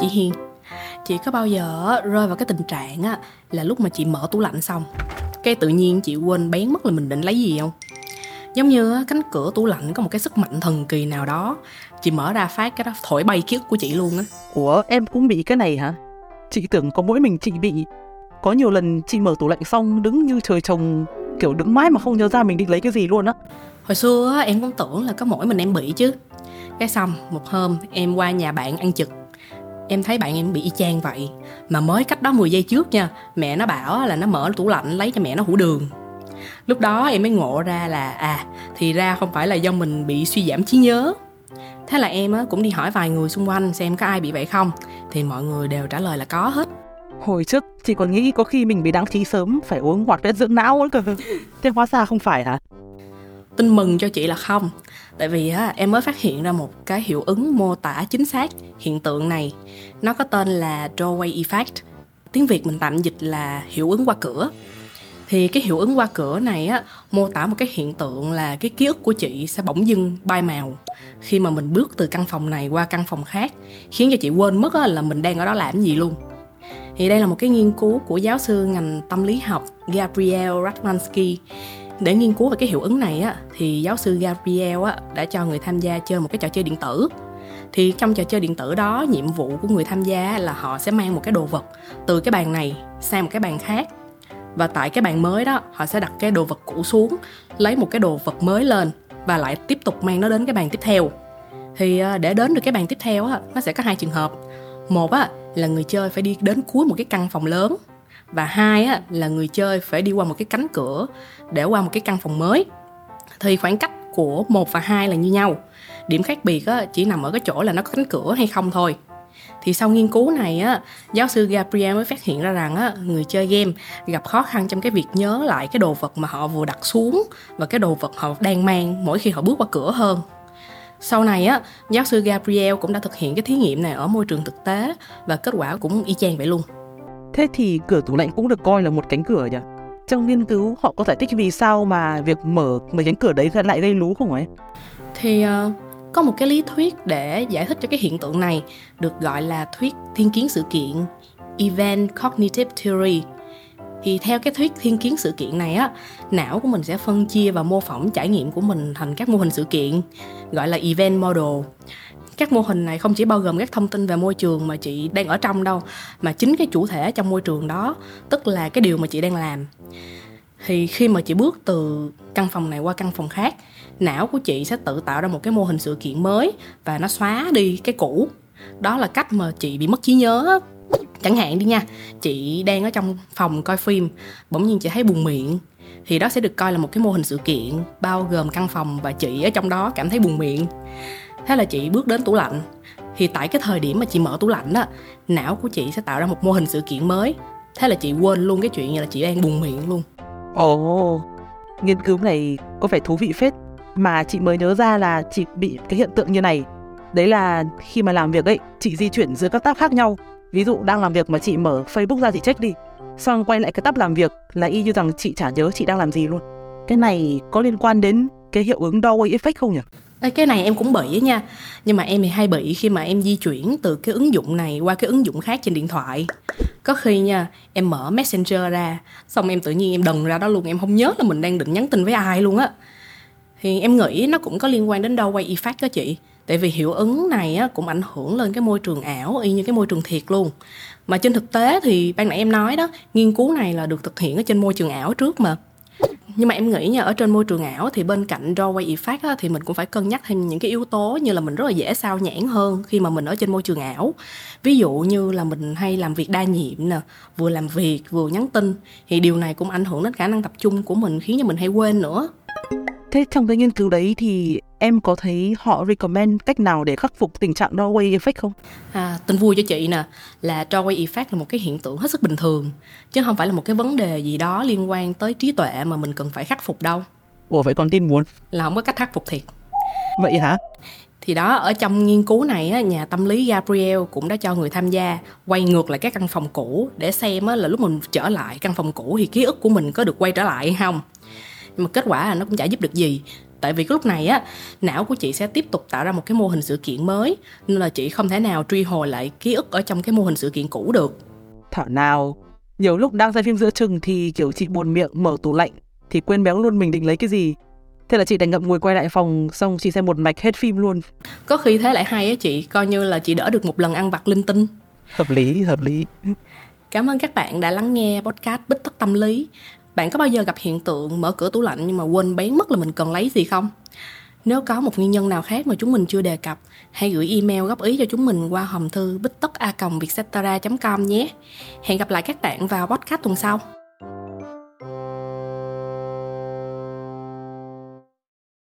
Chị Hiền, chị có bao giờ rơi vào cái tình trạng á là lúc mà chị mở tủ lạnh xong cái tự nhiên chị quên bén mất là mình định lấy gì không? Giống như cánh cửa tủ lạnh có một cái sức mạnh thần kỳ nào đó chị mở ra phát cái đó thổi bay ký ức của chị luôn á. Ủa em cũng bị cái này hả? Chị tưởng có mỗi mình chị bị. Có nhiều lần chị mở tủ lạnh xong đứng như trời trồng kiểu đứng mãi mà không nhớ ra mình đi lấy cái gì luôn á. Hồi xưa em cũng tưởng là có mỗi mình em bị chứ. Cái xong một hôm em qua nhà bạn ăn trực em thấy bạn em bị y chang vậy. Mà mới cách đó 10 giây trước nha, mẹ nó bảo là nó mở tủ lạnh lấy cho mẹ nó hủ đường. Lúc đó em mới ngộ ra là à thì ra không phải là do mình bị suy giảm trí nhớ. Thế là em cũng đi hỏi vài người xung quanh xem có ai bị vậy không, thì mọi người đều trả lời là có hết. Hồi trước chỉ còn nghĩ có khi mình bị đáng trí sớm, phải uống hoạt chất dưỡng não cơ. Thế hóa ra không phải hả? Tin mừng cho chị là không. Tại vì á, em mới phát hiện ra một cái hiệu ứng mô tả chính xác hiện tượng này. Nó có tên là doorway effect. Tiếng việt mình tạm dịch là hiệu ứng qua cửa. Thì cái hiệu ứng qua cửa này á mô tả một cái hiện tượng là cái ký ức của chị sẽ bỗng dưng bay màu. Khi mà mình bước từ căn phòng này qua căn phòng khác khiến cho chị quên mất á, là mình đang ở đó làm gì luôn. Thì đây là một cái nghiên cứu của giáo sư ngành tâm lý học Gabriel Radmansky để nghiên cứu về cái hiệu ứng này á, thì giáo sư Gabriel á, đã cho người tham gia chơi một cái trò chơi điện tử. Thì trong trò chơi điện tử đó, nhiệm vụ của người tham gia là họ sẽ mang một cái đồ vật từ cái bàn này sang một cái bàn khác. Và tại cái bàn mới đó, họ sẽ đặt cái đồ vật cũ xuống, lấy một cái đồ vật mới lên và lại tiếp tục mang nó đến cái bàn tiếp theo. Thì ờ, để đến được cái bàn tiếp theo á, nó sẽ có hai trường hợp. Một á, là người chơi phải đi đến cuối một cái căn phòng lớn và hai á là người chơi phải đi qua một cái cánh cửa để qua một cái căn phòng mới. Thì khoảng cách của một và hai là như nhau. Điểm khác biệt á, chỉ nằm ở cái chỗ là nó có cánh cửa hay không thôi. Thì sau nghiên cứu này á giáo sư Gabriel mới phát hiện ra rằng á người chơi game gặp khó khăn trong cái việc nhớ lại cái đồ vật mà họ vừa đặt xuống và cái đồ vật họ đang mang mỗi khi họ bước qua cửa hơn. Sau này á giáo sư Gabriel cũng đã thực hiện cái thí nghiệm này ở môi trường thực tế và kết quả cũng y chang vậy luôn thế thì cửa tủ lạnh cũng được coi là một cánh cửa nhỉ? Trong nghiên cứu họ có giải thích vì sao mà việc mở mấy cánh cửa đấy lại gây lú không ấy thì uh, có một cái lý thuyết để giải thích cho cái hiện tượng này được gọi là thuyết thiên kiến sự kiện event cognitive theory. Thì theo cái thuyết thiên kiến sự kiện này á não của mình sẽ phân chia và mô phỏng trải nghiệm của mình thành các mô hình sự kiện gọi là event model các mô hình này không chỉ bao gồm các thông tin về môi trường mà chị đang ở trong đâu, mà chính cái chủ thể trong môi trường đó, tức là cái điều mà chị đang làm. Thì khi mà chị bước từ căn phòng này qua căn phòng khác, não của chị sẽ tự tạo ra một cái mô hình sự kiện mới và nó xóa đi cái cũ. Đó là cách mà chị bị mất trí nhớ chẳng hạn đi nha chị đang ở trong phòng coi phim bỗng nhiên chị thấy buồn miệng. Thì đó sẽ được coi là một cái mô hình sự kiện bao gồm căn phòng và chị ở trong đó cảm thấy buồn miệng. Thế là chị bước đến tủ lạnh. Thì tại cái thời điểm mà chị mở tủ lạnh đó não của chị sẽ tạo ra một mô hình sự kiện mới. Thế là chị quên luôn cái chuyện là chị đang buồn miệng luôn. Ồ oh, nghiên cứu này có vẻ thú vị phết. Mà chị mới nhớ ra là chị bị cái hiện tượng như này. Đấy là khi mà làm việc ấy chị di chuyển giữa các tab khác nhau ví dụ đang làm việc mà chị mở facebook ra chị check đi. Xong quay lại cái tab làm việc là y như rằng chị chả nhớ chị đang làm gì luôn. Cái này có liên quan đến cái hiệu ứng doorway effect không nhỉ? Cái này em cũng bị á nha. Nhưng mà em thì hay bị khi mà em di chuyển từ cái ứng dụng này qua cái ứng dụng khác trên điện thoại. Có khi nha, em mở messenger ra, xong em tự nhiên em đần ra đó luôn. Em không nhớ là mình đang định nhắn tin với ai luôn á. Thì em nghĩ nó cũng có liên quan đến doorway effect đó chị tại vì hiệu ứng này á, cũng ảnh hưởng lên cái môi trường ảo y như cái môi trường thiệt luôn. Mà trên thực tế thì ban nãy em nói đó nghiên cứu này là được thực hiện ở trên môi trường ảo trước mà. Nhưng mà em nghĩ nha ở trên môi trường ảo thì bên cạnh doorway effect á, thì mình cũng phải cân nhắc thêm những cái yếu tố như là mình rất là dễ sao nhãn hơn khi mà mình ở trên môi trường ảo. Ví dụ như là mình hay làm việc đa nhiệm nè vừa làm việc vừa nhắn tin thì điều này cũng ảnh hưởng đến khả năng tập trung của mình khiến cho mình hay quên nữa. Thế trong cái nghiên cứu đấy thì em có thấy họ recommend cách nào để khắc phục tình trạng doorway effect không? À, tin vui cho chị nè là doorway effect là một cái hiện tượng hết sức bình thường chứ không phải là một cái vấn đề gì đó liên quan tới trí tuệ mà mình cần phải khắc phục đâu. Ủa vậy còn tin muốn? Là không có cách khắc phục thiệt. Vậy hả? Thì đó, ở trong nghiên cứu này, á, nhà tâm lý Gabriel cũng đã cho người tham gia quay ngược lại các căn phòng cũ để xem á, là lúc mình trở lại căn phòng cũ thì ký ức của mình có được quay trở lại hay không. Nhưng mà kết quả là nó cũng chả giúp được gì. Tại vì cái lúc này á, não của chị sẽ tiếp tục tạo ra một cái mô hình sự kiện mới nên là chị không thể nào truy hồi lại ký ức ở trong cái mô hình sự kiện cũ được. Thảo nào, nhiều lúc đang xem phim giữa chừng thì kiểu chị buồn miệng mở tủ lạnh thì quên béo luôn mình định lấy cái gì Thế là chị đành ngậm ngùi quay lại phòng xong chị xem một mạch hết phim luôn. Có khi thế lại hay á chị, coi như là chị đỡ được một lần ăn vặt linh tinh. Hợp lý, hợp lý. Cảm ơn các bạn đã lắng nghe podcast Bích Tất Tâm Lý. Bạn có bao giờ gặp hiện tượng mở cửa tủ lạnh nhưng mà quên bén mất là mình cần lấy gì không? Nếu có một nguyên nhân nào khác mà chúng mình chưa đề cập, hãy gửi email góp ý cho chúng mình qua hòm thư bích tất a com nhé. Hẹn gặp lại các bạn vào podcast tuần sau.